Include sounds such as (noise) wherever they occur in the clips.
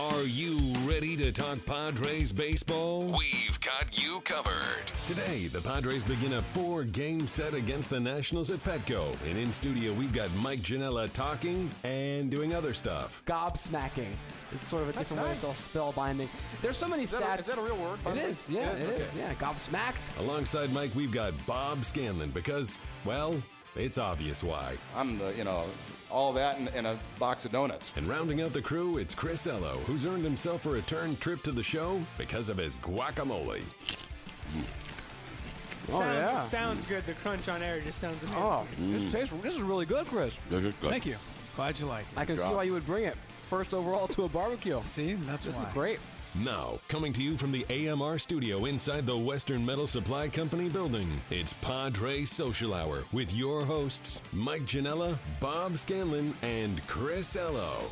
Are you ready to talk Padres baseball? We've got you covered. Today, the Padres begin a four game set against the Nationals at Petco. And in studio, we've got Mike Janella talking and doing other stuff. Gobsmacking is sort of a different way. It's all spellbinding. There's so many Is that, stats. a, is that a real word? It is. It Yeah, it is. okay. yeah. Gobsmacked. Alongside Mike, we've got Bob Scanlan because, well, it's obvious why. I'm the, you know, all that and, and a box of donuts. And rounding out the crew, it's Chris Ello, who's earned himself a return trip to the show because of his guacamole. Oh, Sounds, yeah. sounds good. The crunch on air just sounds amazing. Oh, this tastes. This is really good, Chris. Thank you. Glad you like it. I can see why you would bring it first overall to a barbecue. See, that's This why. is great. Now, coming to you from the AMR studio inside the Western Metal Supply Company building, it's Padre Social Hour with your hosts, Mike Janella, Bob Scanlan, and Chris Ello.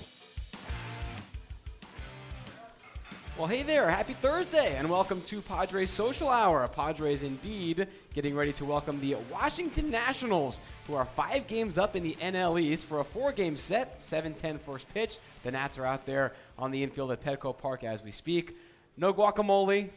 Well, hey there. Happy Thursday, and welcome to Padres Social Hour. Padres indeed getting ready to welcome the Washington Nationals, who are five games up in the NL East for a four game set, 7 10 first pitch. The Nats are out there on the infield at Petco Park as we speak. No guacamole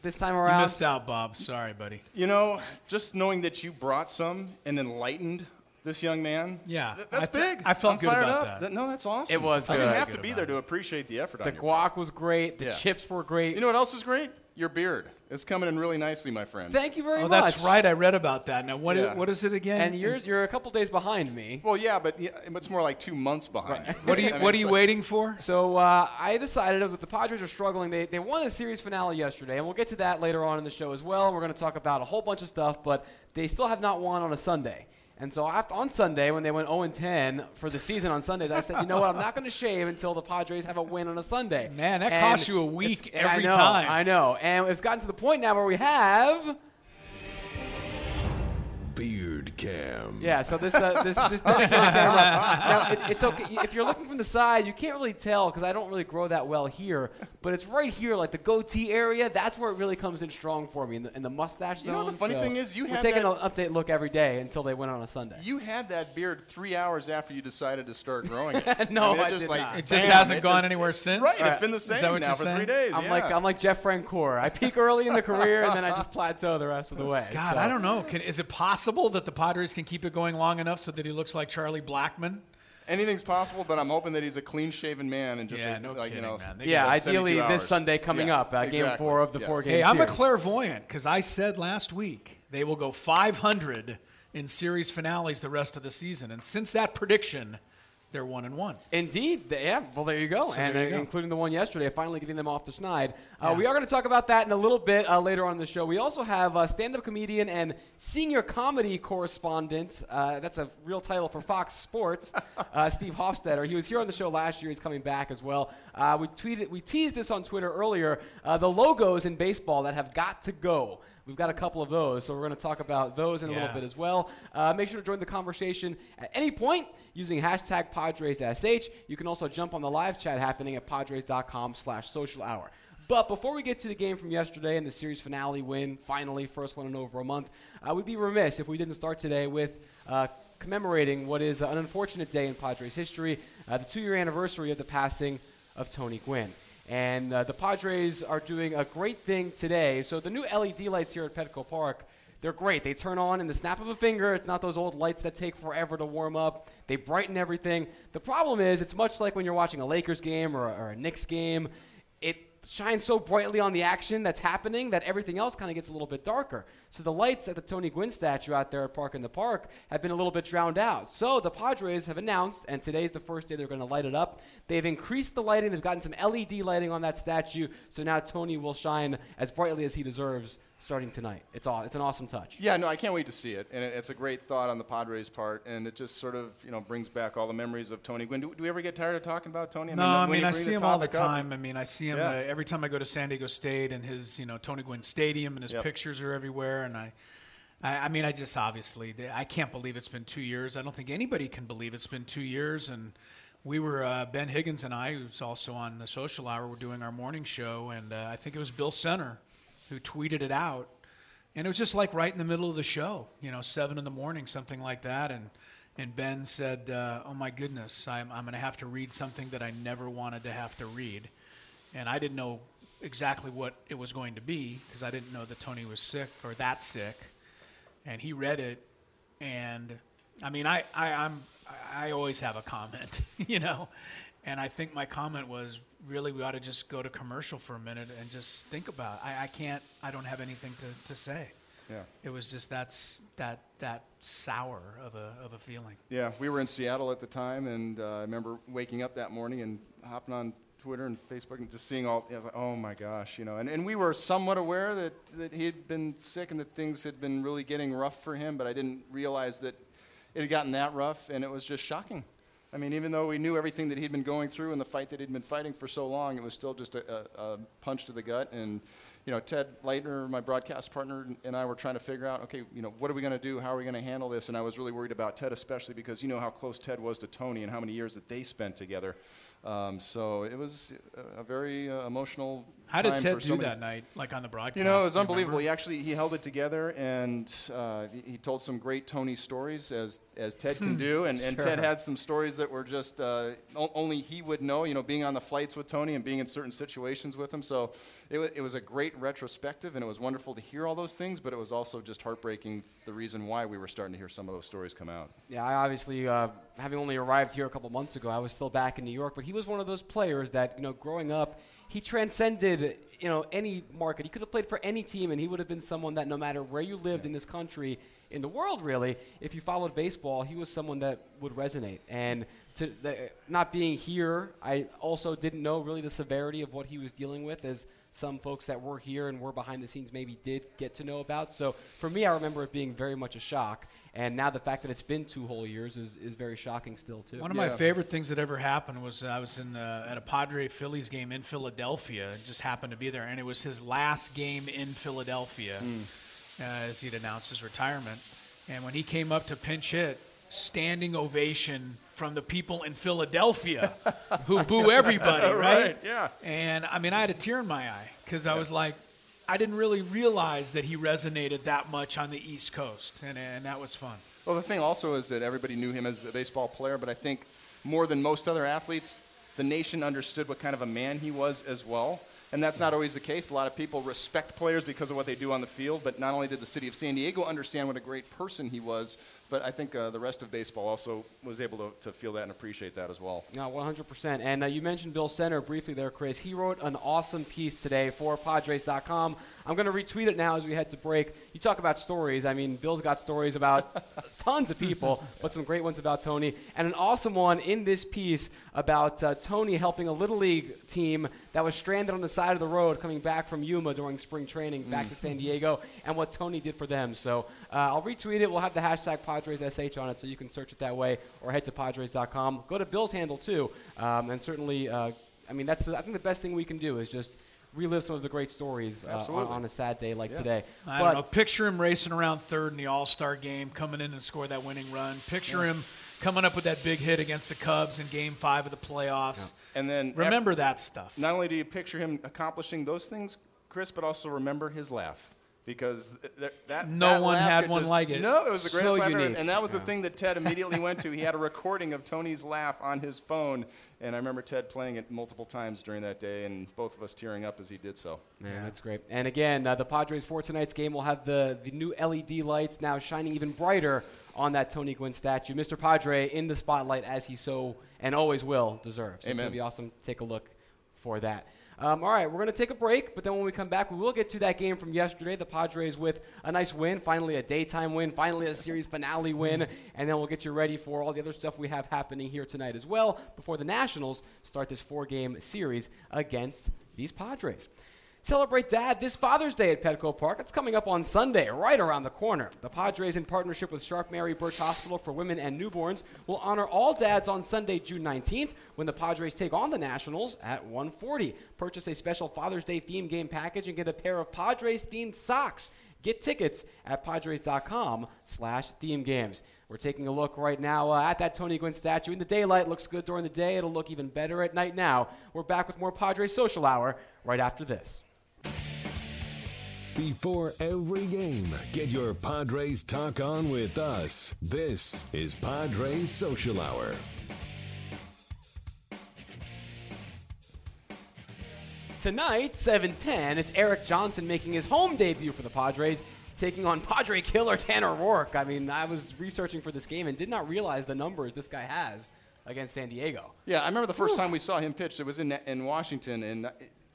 this time You around. missed out, Bob. Sorry, buddy. You know, just knowing that you brought some and enlightened this young man. Yeah, th- that's I fe- big. I felt I'm good fired about up. that. No, that's awesome. It was I didn't have to be there it. to appreciate the effort The on your guac was great. The Yeah. chips were great. You know what else is great? Your beard. It's coming in really nicely, my friend. Thank you very Oh, much. that's right. I read about that. Now, what? i- Yeah. what is it again? And you're you're a couple days behind me. well, yeah, but yeah, it's more like two months behind. you. (laughs) What are you? I mean, what are you like- waiting for? So uh, I decided that the Padres are struggling. They, they won the series finale yesterday, and we'll get to that later on in the show as well. We're going to talk about a whole bunch of stuff, but they still have not won on a Sunday. And so after, on Sunday, when they went 0 10 for the season on Sundays, I said, you know what, I'm not going to shave until the Padres have a win on a Sunday. Man, that And costs you a week it's- every I know, time. I know. And it's gotten to the point now where we have. Beard Cam. Yeah, so this uh, this this dedicated camera. Now it, it's okay if you're looking from the side, you can't really tell because I don't really grow that well here. But it's right here, like the goatee area. That's where it really comes in strong for me in the, in the mustache zone. You know the funny So thing is? You we're had taking an update look every day until they went on a Sunday. You had that beard three hours after you decided to start growing it. (laughs) No, I, mean, it I just did like, not. It just bam, hasn't it gone just- anywhere since. Right, Right. it's been the Is same that what now you're for saying? three days. I'm yeah. like I'm like Jeff Francoeur. I peak early in the career and then I just (laughs) plateau the rest of the way. God, So- I don't know. Can, is it possible that the Padres can keep it going long enough so that he looks like Charlie Blackmon? Anything's possible, but I'm hoping that he's a clean-shaven man and just Yeah, a, no like, kidding, you know, man. They Yeah, ideally 72 this. Sunday coming Yeah, up, uh, game four of the Yes. four games. Hey, I'm a clairvoyant because I said last week they will go 500 in series finales the rest of the season, and since that prediction, they're one and one. Indeed, yeah. Well, there you go, So and you go. including the one yesterday, finally getting them off the snide. Uh, Yeah. We are going to talk about that in a little bit uh, later on in the show. We also have uh, stand-up comedian and senior comedy correspondent. Uh, that's a real title for Fox Sports. (laughs) uh, Steve Hofstetter. He was here on the show last year. He's coming back as well. Uh, we tweeted, we teased this on Twitter earlier. Uh, the logos in baseball that have got to go. We've got a couple of those, so we're going to talk about those in a little bit as well. Uh, make sure to join the conversation at any point using hashtag PadresSH. You can also jump on the live chat happening at Padres.com slash social hour. But before we get to the game from yesterday and the series finale win, finally, first one in over a month, uh, we'd be remiss if we didn't start today with uh, commemorating what is an unfortunate day in Padres history, uh, the two-year anniversary of the passing of Tony Gwynn. And uh, the Padres are doing a great thing today. So the new LED lights here at Petco Park, they're great. They turn on in the snap of a finger. It's not those old lights that take forever to warm up. They brighten everything. The problem is, it's much like when you're watching a Lakers game or a, or a Knicks game. It shines so brightly on the action that's happening that everything else kind of gets a little bit darker. So the lights at the Tony Gwynn statue out there at Park in the Park have been a little bit drowned out. So the Padres have announced, and today's the first day they're going to light it up. They've increased the lighting. They've gotten some LED lighting on that statue. So now Tony will shine as brightly as he deserves starting tonight. It's all. It's an awesome touch. Yeah, no, I can't wait to see it, and it, it's a great thought on the Padres' part, and it just sort of you know brings back all the memories of Tony Gwynn. Do, do we ever get tired of talking about Tony? No, I mean I see him all the topic up, time. I mean I see him Yeah. uh, every time I go to San Diego State, and his you know Tony Gwynn Stadium, and his Yep. pictures are everywhere. And I, I, I mean I just obviously I can't believe it's been two years. I don't think anybody can believe it's been two years. And we were uh, Ben Higgins and I, who's also on the Social Hour, were doing our morning show, and uh, I think it was Bill Center who tweeted it out. And it was just like right in the middle of the show, you know, seven in the morning, something like that. And and Ben said, uh, "Oh my goodness, I'm, I'm going to have to read something that I never wanted to have to read," and I didn't know exactly what it was going to be because I didn't know that Tony was sick or that sick, and he read it, and I mean, I, I I'm I always have a comment, (laughs) you know, and I think my comment was really we ought to just go to commercial for a minute and just think about. It. I, I can't. I don't have anything to, to say. Yeah. It was just that's that that sour of a of a feeling. Yeah, we were in Seattle at the time, and uh, I remember waking up that morning and hopping on Twitter and Facebook and just seeing all. Like, oh my gosh, you know, and, and we were somewhat aware that that he had been sick and that things had been really getting rough for him, but I didn't realize that it had gotten that rough, and it was just shocking. I mean, even though we knew everything that he'd been going through and the fight that he'd been fighting for so long, it was still just a, a, a punch to the gut. And, you know, Ted Leitner, my broadcast partner, and I were trying to figure out, okay, you know, what are we going to do? How are we going to handle this? And I was really worried about Ted, especially because you know how close Ted was to Tony and how many years that they spent together. Um, so it was a, very uh, emotional. How did time Ted for do so that night, like on the broadcast? you know, it was Do unbelievable. He actually he held it together, and uh, he, he told some great Tony stories, as as Ted can (laughs) do. And, and Ted had some stories that were just uh, o- only he would know. You know, being on the flights with Tony and being in certain situations with him. So it, wa it was a great retrospective, and it was wonderful to hear all those things. But it was also just heartbreaking. The reason why we were starting to hear some of those stories come out. Yeah, I obviously, uh, having only arrived here a couple months ago, I was still back in New York. But he was one of those players that, you know, growing up, he transcended, you know, any market. He could have played for any team, and he would have been someone that, no matter where you lived in this country, in the world, really, if you followed baseball, he was someone that would resonate. And to the, not being here, I also didn't know really the severity of what he was dealing with, as some folks that were here and were behind the scenes maybe did get to know about. So for me, I remember it being very much a shock. And now the fact that it's been two whole years is, is very shocking still, too. One of Yeah. my favorite things that ever happened was I was in uh, at a Padre Phillies game in Philadelphia. and just happened to be there, and it was his last game in Philadelphia uh, as he'd announced his retirement. And when he came up to pinch hit, standing ovation from the people in Philadelphia (laughs) who boo everybody, right? Right, yeah. And I mean, I had a tear in my eye because I was like, I didn't really realize that he resonated that much on the East Coast, and, and that was fun. Well, the thing also is that everybody knew him as a baseball player, but I think more than most other athletes, the nation understood what kind of a man he was as well. And that's not always the case. A lot of people respect players because of what they do on the field, but not only did the city of San Diego understand what a great person he was, but I think uh, the rest of baseball also was able to, to feel that and appreciate that as well. No, 100%. And uh, you mentioned Bill Center briefly there, Chris. He wrote an awesome piece today for Padres.com. I'm going to retweet it now as we head to break. You talk about stories. I mean, Bill's got stories about (laughs) tons of people, but some great ones about Tony. And an awesome one in this piece about uh, Tony helping a Little League team that was stranded on the side of the road coming back from Yuma during spring training back to San Diego and what Tony did for them. So uh, I'll retweet it. We'll have the hashtag PadresSH on it so you can search it that way or head to Padres.com. Go to Bill's handle too. Um, and certainly, uh, I mean, that's the, I think the best thing we can do is just relive some of the great stories uh, on, on a sad day like Yeah. today. I but don't know. Picture him racing around third in the All Star game, coming in and score that winning run. Picture him coming up with that big hit against the Cubs in Game Five of the playoffs. And then Remember that stuff. not only do you picture him accomplishing those things, Chris, but also remember his laugh. Because th- th- that No that one had one just- like it. No, it was the So greatest laugh ever. And that was the thing that Ted immediately went to. He had a (laughs) recording of Tony's laugh on his phone, and I remember Ted playing it multiple times during that day, and both of us tearing up as he did so. Yeah, that's great. And again, uh, the Padres for tonight's game will have the, the new LED lights now shining even brighter on that Tony Gwynn statue. Mr. Padre in the spotlight as he so and always will deserve. So it's gonna be awesome take a look for that. Um, all right, we're going to take a break, but then when we come back, we will get to that game from yesterday. The Padres with a nice win, finally a daytime win, finally a series finale win, and then we'll get you ready for all the other stuff we have happening here tonight as well before the Nationals start this four game series against these Padres. Celebrate Dad this Father's Day at Petco Park. It's coming up on Sunday, right around the corner. The Padres, in partnership with Sharp Mary Birch Hospital for Women and Newborns, will honor all dads on Sunday, June 19th, when the Padres take on the Nationals at 1:40. Purchase a special Father's Day theme game package and get a pair of Padres-themed socks. Get tickets at padres.com slash theme games. We're taking a look right now uh, at that Tony Gwynn statue. In the daylight, looks good during the day. It'll look even better at night now. We're back with more Padres Social Hour right after this. Before every game, get your Padres talk on with us. This is Padres Social Hour. Tonight, 7:10, it's Erik Johnson making his home debut for the Padres, taking on Padre killer Tanner Roark. I mean, I was researching for this game and did not realize the numbers this guy has against San Diego. Yeah, I remember the first time we saw him pitch. It was in in Washington, and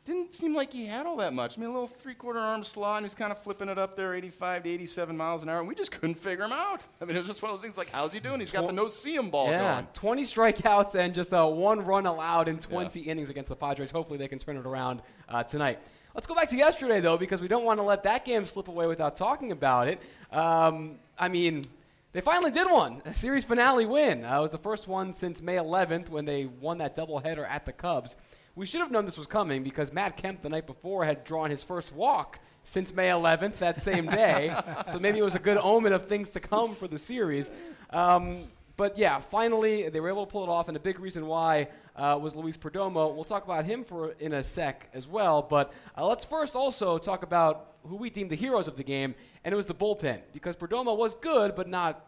didn't seem like he had all that much. I mean, a little three-quarter arm slot, and he's kind of flipping it up there, 85 to 87 miles an hour, and we just couldn't figure him out. I mean, it was just one of those things like, how's he doing? He's got the no see him ball Yeah, going. 20 strikeouts and just uh, one run allowed in 20 innings against the Padres. Hopefully, they can turn it around uh, tonight. Let's go back to yesterday, though, because we don't want to let that game slip away without talking about it. Um, I mean, they finally did one, a series finale win. Uh, it was the first one since May 11th when they won that doubleheader at the Cubs. We should have known this was coming because Matt Kemp the night before had drawn his first walk since May 11th that same day. (laughs) so maybe it was a good omen of things to come for the series. Um, but yeah, finally they were able to pull it off, and a big reason why uh, was Luis Perdomo. We'll talk about him for in a sec as well. But uh, let's first also talk about who we deemed the heroes of the game, and it was the bullpen because Perdomo was good, but not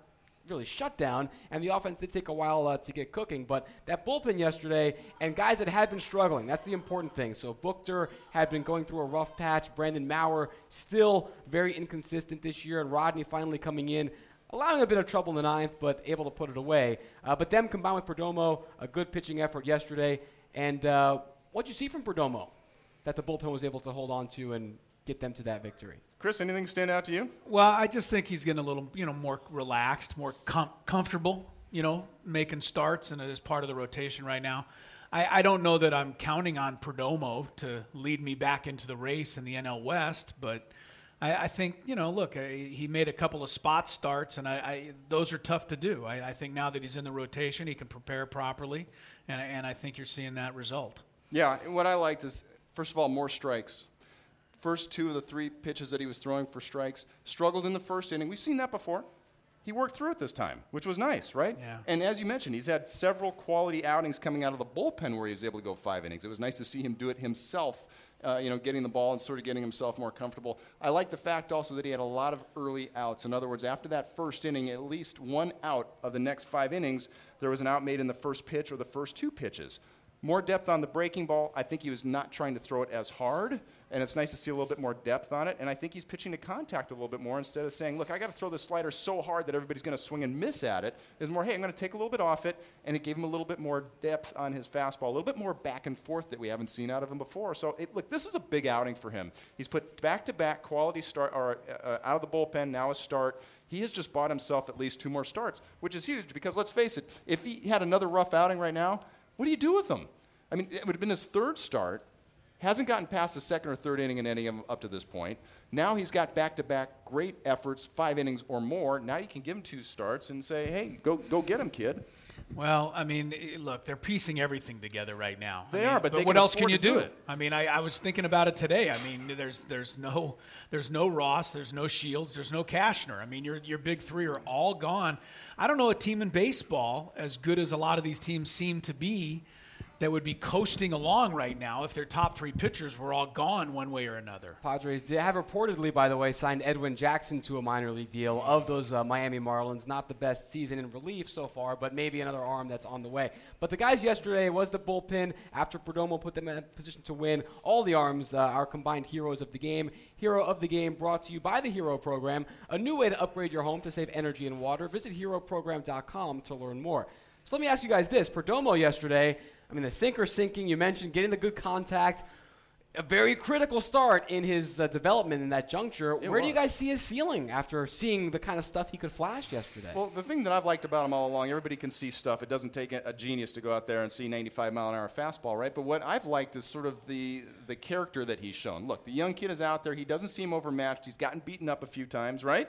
really shut down, and the offense did take a while uh, to get cooking. But that bullpen yesterday, and guys that had been struggling, that's the important thing. So Buchter had been going through a rough patch. Brandon Maurer still very inconsistent this year, and Rodney finally coming in. Allowing a bit of trouble in the ninth, but able to put it away. Uh, but them combined with Perdomo, a good pitching effort yesterday. And uh, what'd you see from Perdomo that the bullpen was able to hold on to and get them to that victory? Chris, anything stand out to you? Well, I just think he's getting a little, you know, more relaxed, more com- comfortable, you know, making starts and as part of the rotation right now. I, I don't know that I'm counting on Perdomo to lead me back into the race in the NL West, but I, I think, you know, look, I, he made a couple of spot starts, and I, I those are tough to do. I, I think now that he's in the rotation, he can prepare properly, and, and I think you're seeing that result. Yeah, what I liked is, first of all, more strikes. First two of the three pitches that he was throwing for strikes struggled in the first inning. We've seen that before. He worked through it this time, which was nice, right? Yeah. And as you mentioned, he's had several quality outings coming out of the bullpen where he was able to go five innings. It was nice to see him do it himself, uh, you know, getting the ball and sort of getting himself more comfortable. I like the fact also that he had a lot of early outs. In other words, after that first inning, at least one out of the next five innings, there was an out made in the first pitch or the first two pitches. More depth on the breaking ball. I think he was not trying to throw it as hard, and it's nice to see a little bit more depth on it. And I think he's pitching to contact a little bit more instead of saying, "Look, I got to throw this slider so hard that everybody's going to swing and miss at it." It's more, "Hey, I'm going to take a little bit off it," and it gave him a little bit more depth on his fastball, a little bit more back and forth that we haven't seen out of him before. So, it, look, this is a big outing for him. He's put back-to-back quality start or uh, out of the bullpen now a start. He has just bought himself at least two more starts, which is huge because let's face it, if he had another rough outing right now, what do you do with him? I mean, it would have been his third start. Hasn't gotten past the second or third inning in any of them up to this point. Now he's got back-to-back great efforts, five innings or more. Now you can give him two starts and say, "Hey, go go get him, kid." Well, I mean, eh, look, they're piecing everything together right now. I They mean, are, but they what else can you to do do? it. I mean, I, I was thinking about it today. I mean, there's there's no there's no Ross, there's no Shields, there's no Cashner. I mean, your your big three are all gone. I don't know a team in baseball as good as a lot of these teams seem to be that would be coasting along right now if their top three pitchers were all gone one way or another. Padres did have reportedly, by the way, signed Edwin Jackson to a minor league deal of those uh, Miami Marlins. Not the best season in relief so far, but maybe another arm that's on the way. But the guys yesterday was the bullpen after Perdomo put them in a position to win. All the arms uh, are combined heroes of the game. Hero of the game brought to you by the Hero Program, a new way to upgrade your home to save energy and water. Visit heroprogram.com to learn more. So let me ask you guys this: Perdomo yesterday. I mean, the sinker sinking. You mentioned getting the good contact. A very critical start in his uh, development in that juncture. It Where do you guys see his ceiling after seeing the kind of stuff he could flash yesterday? Well, the thing that I've liked about him all along, everybody can see stuff. It doesn't take a, a genius to go out there and see 95 mile an hour fastball, right? But what I've liked is sort of the the character that he's shown. Look, the young kid is out there. He doesn't seem overmatched. He's gotten beaten up a few times, right?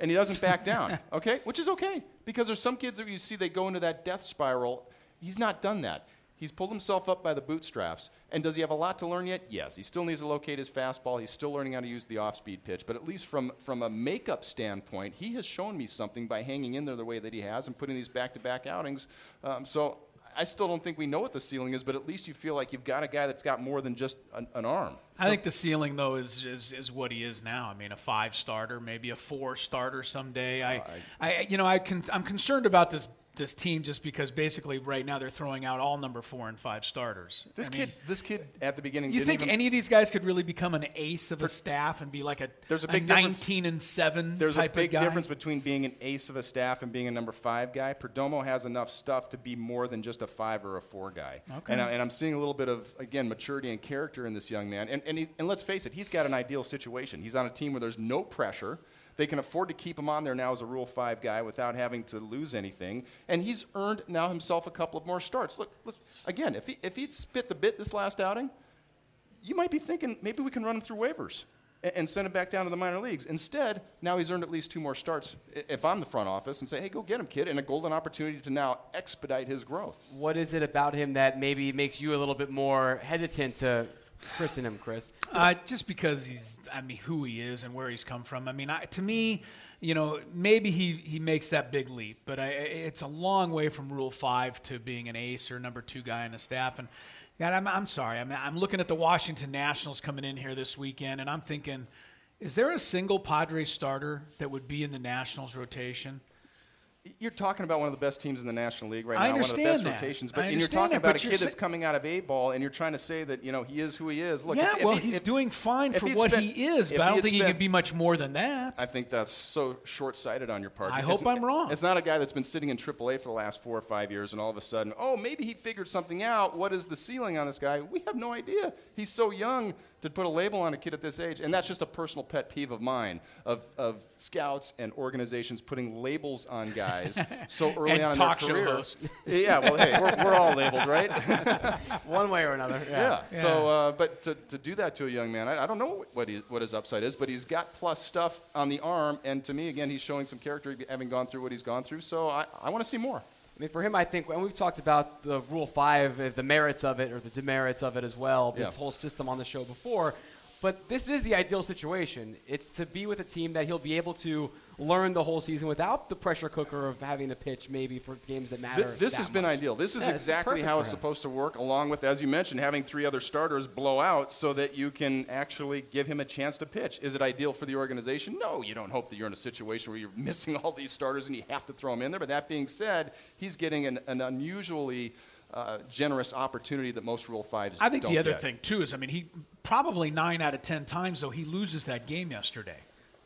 And he doesn't back down, (laughs) okay? Which is okay because there's some kids that you see they go into that death spiral. He's not done that. He's pulled himself up by the bootstraps. And does he have a lot to learn yet? Yes. He still needs to locate his fastball. He's still learning how to use the off speed pitch. But at least from, from a makeup standpoint, he has shown me something by hanging in there the way that he has and putting these back to back outings. Um, so I still don't think we know what the ceiling is, but at least you feel like you've got a guy that's got more than just an, an arm. I think the ceiling though is, is is what he is now. I mean, a five starter, maybe a four starter someday. I, I, you know, I can, I'm concerned about this this team just because basically right now they're throwing out all number four and five starters. This I mean, kid, this kid at the beginning. You think even, any of these guys could really become an ace of a staff and be like a, There's a big difference. 19 and seven There's a big difference between being an ace of a staff and being a number five guy. Perdomo has enough stuff to be more than just a five or a four guy. Okay. And, I, and I'm seeing a little bit of, again, maturity and character in this young man. And, and, he, and let's face it, he's got an ideal situation. He's on a team where there's no pressure. They can afford to keep him on there now as a Rule 5 guy without having to lose anything. And he's earned now himself a couple of more starts. Look, again, if, he, if he'd spit the bit this last outing, you might be thinking maybe we can run him through waivers and, and send him back down to the minor leagues. Instead, now he's earned at least two more starts. If I'm the front office and say, hey, go get him, kid, and a golden opportunity to now expedite his growth. What is it about him that maybe makes you a little bit more hesitant to christen him, Chris? Uh, just because he's, I mean, who he is and where he's come from. I mean, I, to me, you know, maybe he, he makes that big leap, but I, it's a long way from Rule Five to being an ace or number two guy on the staff. And God, I'm, I'm sorry. I mean, I'm looking at the Washington Nationals coming in here this weekend, and I'm thinking, is there a single Padres starter that would be in the Nationals rotation? You're talking about one of the best teams in the National League right now, one of the best that. rotations. I But and you're talking that, about a kid that's coming out of A ball, and you're trying to say that you know he is who he is. Look, yeah, if- if well, he- he's if- doing fine for what spent- he is, but I don't think he spent- can be much more than that. I think that's so short-sighted on your part. I It's- hope I'm wrong. It's not a guy that's been sitting in AAA for the last four or five years, and all of a sudden, oh, maybe he figured something out. What is the ceiling on this guy? We have no idea. He's so young to put a label on a kid at this age, and that's just a personal pet peeve of mine of, of scouts and organizations putting labels on guys (laughs) so early And on in talk their show career. hosts. (laughs) Yeah, well, hey, we're, we're all labeled, right? (laughs) One way or another. Yeah. Yeah. So, uh, but to, to do that to a young man, I, I don't know what he, what his upside is, but he's got plus stuff on the arm, and to me, again, he's showing some character, having gone through what he's gone through. So, I, I want to see more. I mean, for him, I think, and we've talked about the Rule 5, uh, the merits of it or the demerits of it as well, this Yeah. whole system on the show before. But this is the ideal situation. It's to be with a team that he'll be able to learn the whole season without the pressure cooker of having to pitch maybe for games that Th- matter. this that has been ideal. This is Yeah, exactly how it's supposed to work, along with, as you mentioned, having three other starters blow out so that you can actually give him a chance to pitch. Is it ideal for the organization? No, you don't hope that you're in a situation where you're (laughs) missing all these starters and you have to throw them in there. But that being said, he's getting an, an unusually uh, generous opportunity that most Rule 5s I think don't the other get. thing too is, I mean, he probably nine out of ten times though he loses that game yesterday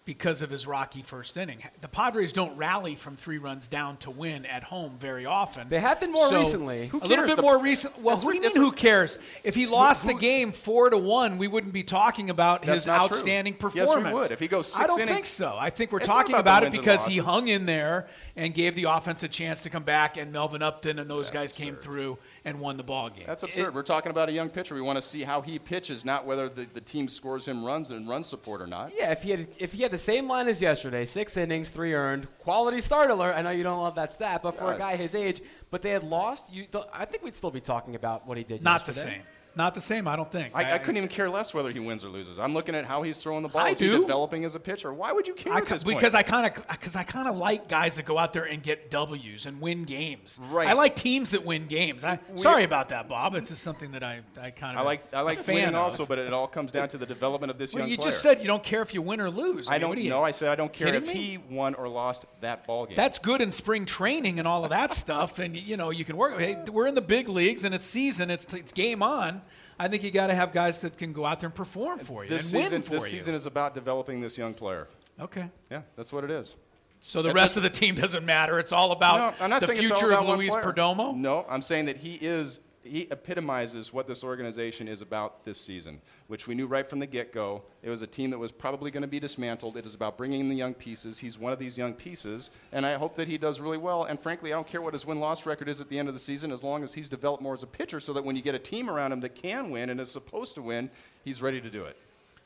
because of his rocky first inning. The Padres don't rally from three runs down to win at home very often. They have been more So, recently. Who a little bit The- more recent. Well, That's who do you mean? that's Who cares? If he lost the who- game four to one, we wouldn't be talking about his not true. outstanding Yes, we performance. would. If he goes six I don't innings- think so. I think we're talking about about, it because he hung in there and gave the offense a chance to come back, and Melvin Upton and those guys came through and won the ball game. That's absurd. We're talking about a young pitcher. We want to see how he pitches, not whether the, the team scores him runs and run support or not. Yeah, if he had if he had the same line as yesterday, six innings, three earned, quality start alert. I know you don't love that stat, but for a guy his age, but they had lost, you, I think we'd still be talking about what he did. Not the same. Not the same. I don't think. I, I couldn't even care less whether he wins or loses. I'm looking at how he's throwing the ball. I Is he do. developing as a pitcher? Why would you care I, at this because point? I kind of because I kind of like guys that go out there and get W's and win games. Right. I like teams that win games. I, sorry about that, Bob. It's just something that I, I kind of I like I like a fan winning of. also, but it all comes down to the development of this Well, young you player. just said you don't care if you win or lose. I mean, don't what know. I said I don't care if me? he won or lost that ball game. That's good in spring training and all of that (laughs) stuff, and you know you can work. Hey, we're in the big leagues and it's season. It's it's game on. I think you got to have guys that can go out there and perform for you this and season. win for this you. season is about developing this young player. okay. Yeah, that's what it is. So the That- rest of the team doesn't matter. It's all about No, the saying it's all future about of Luis player. Perdomo. No, I'm saying that he is he epitomizes what this organization is about this season, which we knew right from the get-go. It was a team that was probably going to be dismantled. It is about bringing in the young pieces. He's one of these young pieces, and I hope that he does really well. And frankly, I don't care what his win-loss record is at the end of the season, as long as he's developed more as a pitcher, so that when you get a team around him that can win and is supposed to win, he's ready to do it.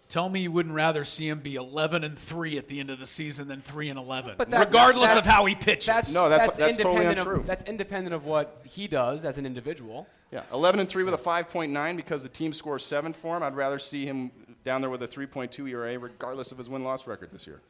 Tell me you wouldn't rather see him be 11 and 3 at the end of the season than 3 and 11, But that's- regardless that's- of how he pitches. That's, No, that's- that's totally independent untrue. Of, that's independent of what he does as an individual. Yeah, 11 and 3 with a 5.9 because the team scores 7 for him. I'd rather see him down there with a 3.2 ERA regardless of his win-loss record this year.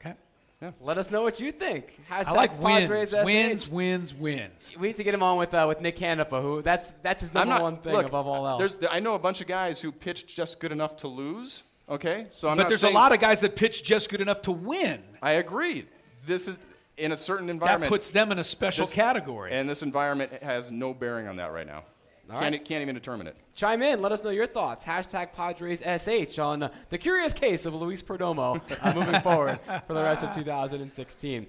okay. Yeah. Let us know what you think. Hashtag I like Padres wins, wins, wins, wins. We need to get him on with uh, with Nick Canepa, who that's that's his I'm number not, one thing look, above all else. There's, I know a bunch of guys who pitched just good enough to lose. Okay, so I'm but not there's saying, a lot of guys that pitch just good enough to win. I agree. This is in a certain environment That puts them in a special this- category. And this environment has no bearing on that right now. All can't, right. can't even determine it. Chime in. Let us know your thoughts. Hashtag Padres SH on the curious case of Luis Perdomo uh, moving (laughs) forward for the rest of 2016.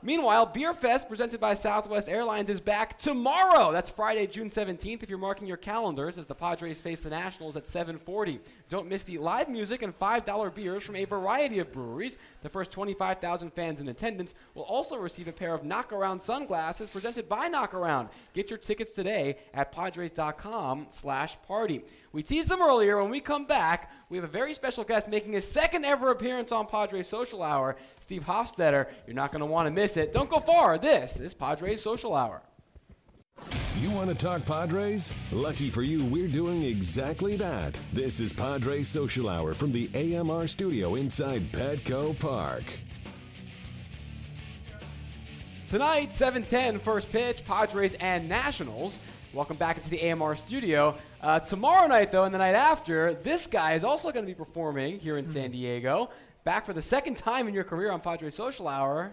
Meanwhile, Beer Fest, presented by Southwest Airlines, is back tomorrow. That's Friday, June 17th. If you're marking your calendars, as the Padres face the Nationals at 7:40. Don't miss the live music and $5 beers from a variety of breweries. The first 25,000 fans in attendance will also receive a pair of Knockaround sunglasses presented by Knockaround. Get your tickets today at Padres.com/party. We teased them earlier. When we come back, we have a very special guest making his second ever appearance on Padres Social Hour, Steve Hofstetter. You're not going to want to miss it. Don't go far. This is Padres Social Hour. You want to talk Padres? Lucky for you, we're doing exactly that. This is Padres Social Hour from the AMR studio inside Petco Park. Tonight, 7:10, first pitch, Padres and Nationals. Welcome back into the AMR studio. Uh, tomorrow night, though, and the night after, this guy is also going to be performing here in San Diego. Back for the second time in your career on Padre Social Hour.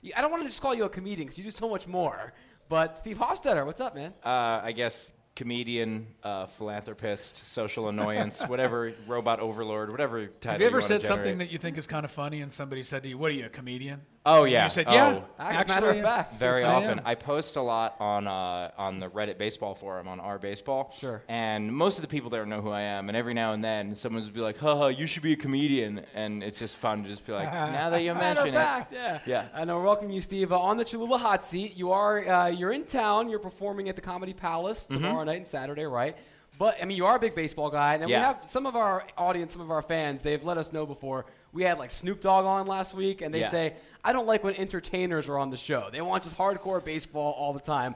You- I don't want to just call you a comedian because you do so much more. But Steve Hofstetter, what's up, man? Uh, I guess comedian, uh, philanthropist, social annoyance, (laughs) whatever, robot overlord, whatever title Have you ever wanna said something that you think is kind of funny and somebody said to you, What are you, a comedian? Oh And yeah. You said, oh, Yeah. As a matter of fact. Very I often. am. I post a lot on uh, on the Reddit baseball forum on our baseball. Sure. And most of the people there know who I am. And every now and then, someone will be like, "Haha, you should be a comedian." And it's just fun to just be like, (laughs) "Now that you Matter of mention it." fact, yeah. Yeah. I know. Welcome you, Steve, uh, on the Cholula hot seat. You are uh, you're in town. You're performing at the Comedy Palace Mm-hmm. tomorrow night and Saturday, right? But I mean, you are a big baseball guy, and we have some of our audience, some of our fans. They've let us know before. We had like Snoop Dogg on last week, and they Yeah. say I don't like when entertainers are on the show. They want just hardcore baseball all the time.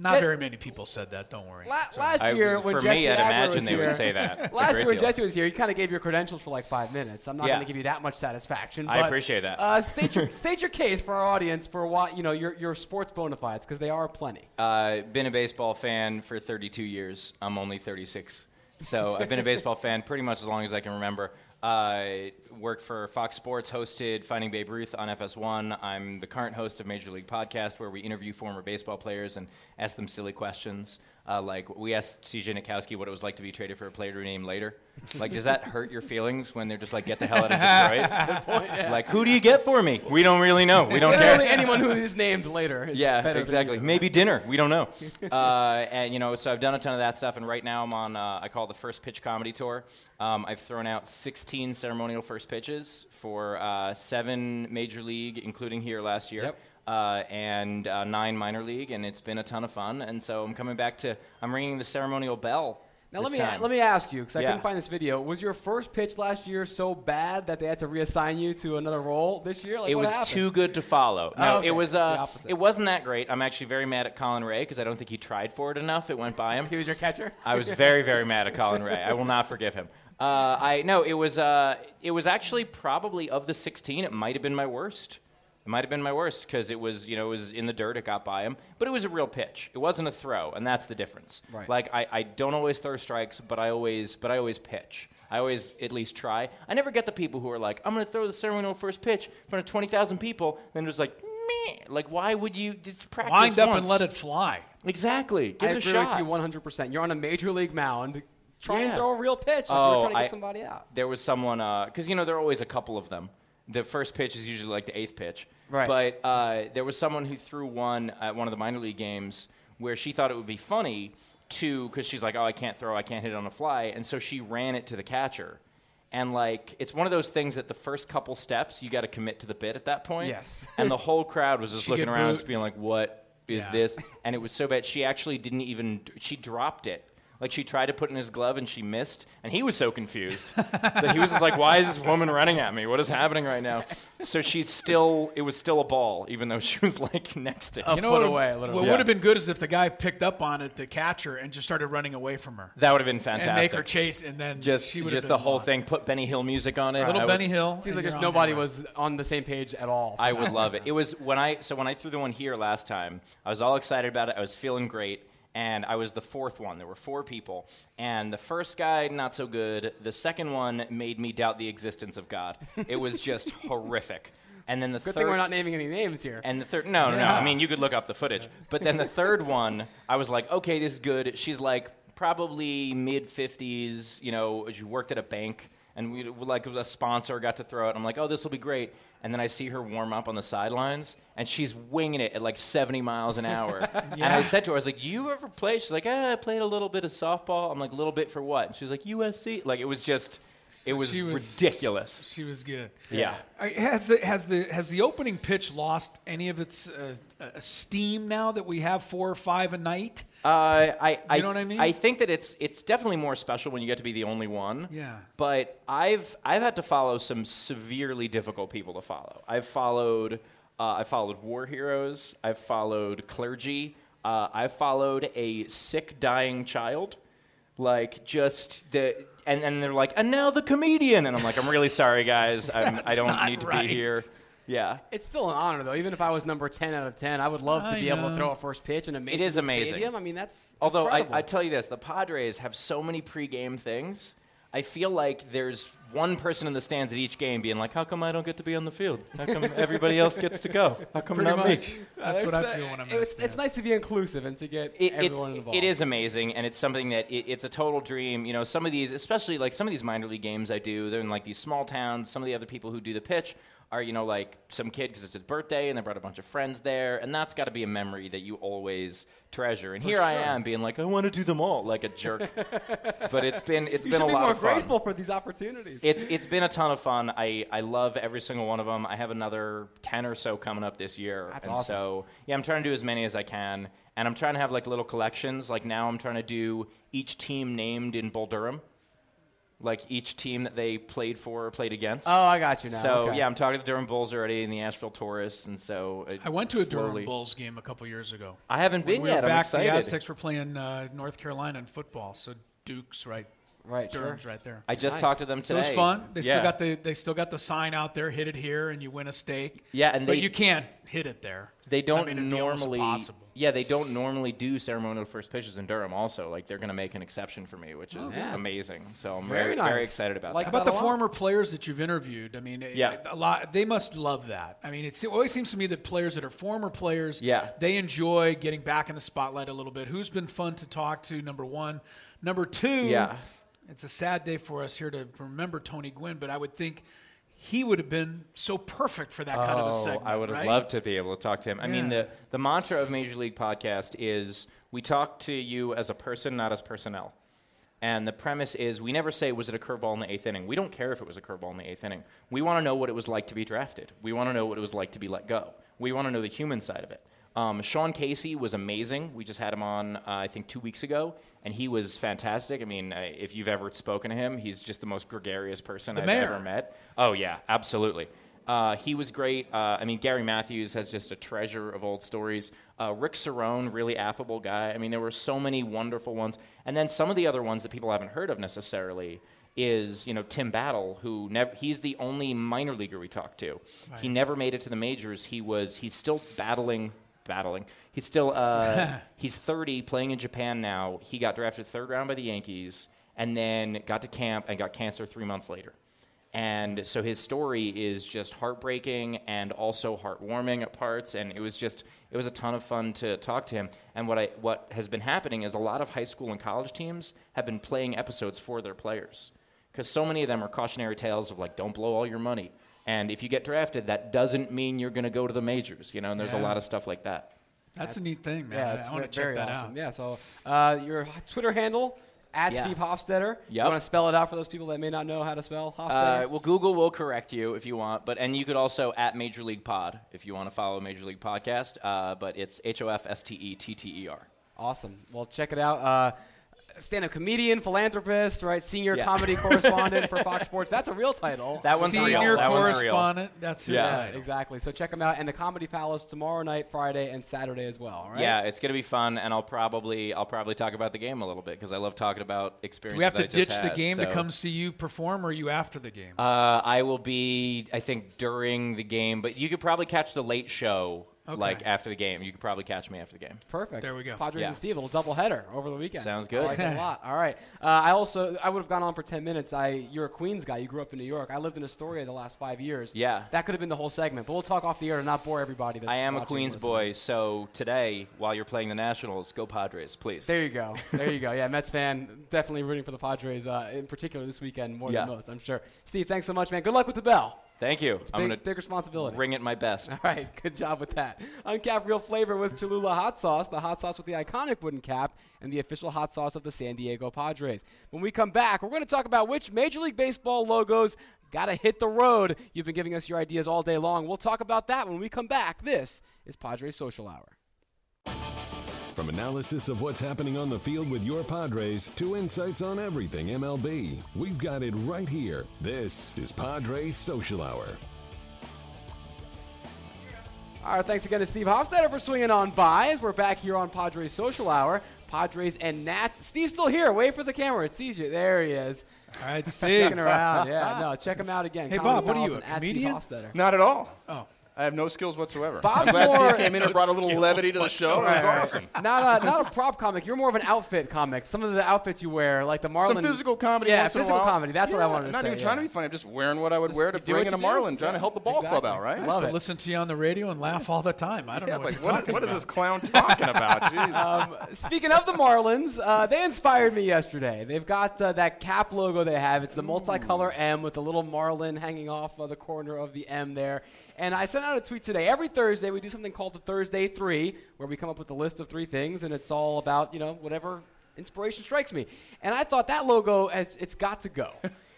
Not Jet- very many people said that. Don't worry. La- It's last I- year, when for Jesse me, I'd Agler imagine was they here, would say that. Last year when deal. Jesse was here, he kind of gave your credentials for like five minutes. I'm not Yeah. going to give you that much satisfaction. I appreciate that. Uh, state, your, (laughs) state your case for our audience for why you know your, your sports bona fides because they are plenty. Uh, been a baseball fan for 32 years. I'm only 36. So I've been a baseball (laughs) fan pretty much as long as I can remember. Uh, worked for Fox Sports, hosted Finding Babe Ruth on FS1. I'm the current host of Major League Podcast, where we interview former baseball players and ask them silly questions. Uh, like we asked CJ Nitkowski what it was like to be traded for a player to name later. Like, does that hurt your feelings when they're just like, get the hell out of (laughs) Detroit? Like, who do you get for me? We don't really know. We don't care. Literally anyone who is named later. Is Yeah, better exactly. you. Maybe dinner. We don't know. (laughs) uh, and you know, so I've done a ton of that stuff, and right now I'm on. Uh, I call it the first pitch comedy tour. Um, I've thrown out 16 ceremonial first pitches for uh, seven major league, including here last year. Yep. Uh, and uh, nine minor league, and it's been a ton of fun. And so I'm coming back to. I'm ringing the ceremonial bell. Now let me let me ask you because I Yeah. couldn't find this video. Was your first pitch last year so bad that they had to reassign you to another role this year? Like, it was happened? too good to follow. No, Oh, okay. it was. Uh, it wasn't that great. I'm actually very mad at Colin Ray because I don't think he tried for it enough. It went by him. (laughs) He was your catcher. I was very, very mad at Colin Ray. I will not forgive him. Uh, I no, it was uh, it was actually probably of the 16, it might have been my worst. It might have been my worst because it was you know it was in the dirt. It got by him, but it was a real pitch. It wasn't a throw, and that's the difference. Right. Like I, I don't always throw strikes, but I always but I always pitch. I always at least try. I never get the people who are like, I'm going to throw the ceremonial first pitch in front of 20,000 people, and then just like, meh. Like, why would you just practice Wind up once? and let it fly. Exactly. Give I it a agree shot. with you 100%. You're on a major league mound. Try and throw a real pitch like you Oh, were trying to get I- somebody out. There was someone, uh, because you know there are always a couple of them. The first pitch is usually like the eighth pitch. Right. But uh, there was someone who threw one at one of the minor league games where she thought it would be funny to, because she's like, oh, I can't throw, I can't hit it on a fly, and so she ran it to the catcher. And like, it's one of those things that the first couple steps you got to commit to the bit at that point. Yes. And the whole crowd was (laughs) just She looking get around, booed. just being like, what is Yeah. this? And it was so bad. She actually didn't even. She dropped it Like she tried to put in his glove and she missed, and he was so confused that he was just like, "Why is this woman running at me? What is happening right now?" So she's still, it was still a ball, even though she was like next to him. You know foot what, away, What literally. would have been good is if the guy picked up on it, the catcher, and just started running away from her. That would have been And fantastic. make her chase, and then just, she would just have the whole lost. thing. Put Benny Hill music on it. Little I would- Benny Hill. Seems like just nobody your was on the same page at all. I would love it. (laughs) It was when I so when I threw the one here last time, I was all excited about it. I was feeling great. And I was the fourth one. There were four people. And the first guy, not so good. The second one made me doubt the existence of God. It was (laughs) just horrific. And then the Good third thing we're not naming any names here. and the third, no, no, no. I mean, you could look up the footage. But then the (laughs) third one, I was like, okay, this is good. She's like probably mid 50s. You know, she worked at a bank, and we like a sponsor got to throw it. I'm like, oh, this will be great. And then I see her warm up on the sidelines, and she's winging it at like 70 miles an hour. (laughs) And I said to her, I was like, you ever play? She's like, eh, I played a little bit of softball. I'm like, a little bit for what? And she was like, USC. Like, it was just, it was, She was- ridiculous. She was good. Yeah. Has the has the has the opening pitch lost any of its uh, uh, steam now that we have four or five a night? Uh, I, I, You know what I mean? I think that it's it's definitely more special when you get to be the only one. Yeah. But I've I've had to follow some severely difficult people to follow. I've followed uh, I followed war heroes. I've followed clergy. Uh, I've followed a sick dying child. Like just the and, and they're like and now the comedian and I'm like I'm really sorry guys (laughs) I'm, I don't not need to right. be here. Yeah. It's still an honor, though. Even if I was number 10 out of 10, I would love to I be able to throw a first pitch in a major is league amazing. stadium. I mean, that's Although I. I tell you this, the Padres have so many pregame things. I feel like there's one person in the stands at each game being like, "How come I don't get to be on the field? How come (laughs) everybody else gets to go? How come Pretty not much. me?" That's what There's I feel when I'm. in it's, it's nice to be inclusive and to get It, it's, everyone involved. it is amazing, and it's something that it, it's a total dream. You know, some of these, especially like some of these minor league games I do, they're in like these small towns. Some of the other people who do the pitch are, you know, like some kid because it's his birthday, and they brought a bunch of friends there, and that's got to be a memory that you always treasure. And here I am being like, I want to do them all, like a jerk. (laughs) but it's been it's You been a be lot more of fun. grateful for these opportunities. It's it's been a ton of fun. I, I love every single one of them. I have another ten or so coming up this year, That's and awesome. so yeah, I'm trying to do as many as I can, and I'm trying to have like little collections. Like now, I'm trying to do each team named in Bull Durham, like each team that they played for or played against. oh, I got you now. so okay. yeah, I'm talking to the Durham Bulls already and the Asheville Tourists, and so it I went to a slowly- Durham Bulls game a couple years ago. I haven't When been we yet. were I'm back, excited. the Aztecs were playing uh, North Carolina in football, so Duke's right, right, sure. Durham's right there. I just Nice. talked to them So it was fun. They yeah. still got the they still got the sign out there. Hit it here, and you win a stake. Yeah, and but they- you can't hit it there. They don't I mean, it'd be normally. impossible. Yeah, they don't normally do ceremonial first pitches in Durham. Also, like they're going to make an exception for me, which oh, is yeah. amazing. So I'm Very very, very, excited about Like that. About the That lot? former players that you've interviewed? I mean, Yeah. a lot. They must love that. I mean, it's, it always seems to me that players that are former players, Yeah. they enjoy getting back in the spotlight a little bit. Who's been fun to talk to? Number one, number two. Yeah. it's a sad day for us here to remember Tony Gwynn, but I would think he would have been so perfect for that kind of a Oh, segment. I would have right? loved to be able to talk to him. I mean, the the mantra of Major League Podcast is we talk to you as a person, not as personnel. And the premise is we never say, was it a curveball in the eighth inning? We don't care if it was a curveball in the eighth inning. We want to know what it was like to be drafted. We want to know what it was like to be let go. We want to know the human side of it. Um, Sean Casey was amazing. We just had him on, uh, I think, two weeks ago, and he was fantastic. I mean, uh, if you've ever spoken to him, he's just the most gregarious person The I've mayor. ever met. Oh, yeah, absolutely. Uh, he was great. Uh, I mean, Gary Matthews has just a treasure of old stories. Uh, Rick Cerone, really affable guy. I mean, there were so many wonderful ones. And then some of the other ones that people haven't heard of necessarily is, you know, Tim Battle, who never, he's the only minor leaguer we talked to. He never made it to the majors. He was, he's still battling, battling. He's still, uh, (laughs) he's 30, playing in Japan now. He got drafted third round by the Yankees and then got to camp and got cancer three months later. And so his story is just heartbreaking and also heartwarming at parts. And it was just, it was a ton of fun to talk to him. And what, I, what has been happening is a lot of high school and college teams have been playing episodes for their players. Because so many of them are cautionary tales of like, don't blow all your money. And if you get drafted, that doesn't mean you're going to go to the majors, you know, and there's a lot of stuff like that. That's, a neat thing, man. Yeah, I- it's I want to check that awesome. out. Yeah, so uh, your Twitter handle at Yeah. Steve Hofstetter. You want to spell it out for those people that may not know how to spell Uh, Hofstetter? well, Google will correct you if you want, but and you could also at Major League Pod if you want to follow Major League Podcast. Uh, but it's H O F S T E T T E R. awesome. Well, check it out. Uh, stand-up comedian, philanthropist, right? Senior Yeah. comedy (laughs) correspondent for Fox Sports. That's a real title. That one's Senior real. That one's real. correspondent. That's his Yeah. title. exactly. So check him out, and the Comedy Palace tomorrow night, Friday, and Saturday as well. all Right? Yeah, it's gonna be fun, and I'll probably I'll probably talk about the game a little bit because I love talking about Do we have to that I just ditch the had, game to come see you perform, or are you after the game? Uh, I will be, I think, during the game, but you could probably catch the late show Okay. like after the game. You could probably catch me after the game. Perfect. There we go. Padres Yeah. and Steve, a little double header over the weekend. Sounds I good. like that a lot. (laughs) All right. Uh, I also I would have gone on for ten minutes. I you're a Queens guy. You grew up in New York. I lived in Astoria the last five years. Yeah. That could have been the whole segment, but we'll talk off the air to not bore everybody. That's I am a Queens boy, so today, while you're playing the Nationals, go Padres, please. There you go. There you go. Yeah, (laughs) Mets fan, definitely rooting for the Padres uh, in particular this weekend more Yeah. than most. I'm sure. Steve, thanks so much, man. Good luck with the bell. Thank you. I'm Big, gonna big responsibility. ring it my best. (laughs) All right, good job with that. Uncap real flavor with Cholula hot sauce, the hot sauce with the iconic wooden cap, and the official hot sauce of the San Diego Padres. When we come back, we're going to talk about which Major League Baseball logos got to hit the road. You've been giving us your ideas all day long. We'll talk about that when we come back. This is Padres Social Hour. From analysis of what's happening on the field with your Padres to insights on everything MLB, we've got it right here. This is Padres Social Hour. All right, thanks again to Steve Hofstetter for swinging on by as we're back here on Padres Social Hour. Padres and Nats. Steve's still here. Wait for the camera. It sees you. There he is. All right, (laughs) Steve. Sticking around. Yeah, no, check him out again. Hey, Comedy Bob, what are you, a and at Steve comedian? Not at all. Oh. I have no skills whatsoever. Bob I'm glad Moore- Steve came in and brought a little levity to the show. It was Right, right, awesome. not a not a prop comic. You're more of an outfit comic. Some of the outfits you wear, like the Marlin. Some physical comedy. Yeah, once in a physical while. comedy. That's what I Yeah, wanted to not say. Not even yeah. trying to be funny. I'm just wearing what I would Just wear to you do bring in a you do. Marlin, trying to help the ball exactly. club out, right? I Love used to it. listen to you on the radio and laugh all the time. I don't Yeah, know it's what like, you're what is, talking what is about. this clown talking about? (laughs) Jeez. Um, speaking of the Marlins, uh, they inspired me yesterday. They've got uh, that cap logo they have. It's the multicolor M with the little Marlin hanging off of the corner of the M there. And I sent out a tweet today. Every Thursday, we do something called the Thursday Three, where we come up with a list of three things, and it's all about you know whatever inspiration strikes me. And I thought that logo has it's got to go.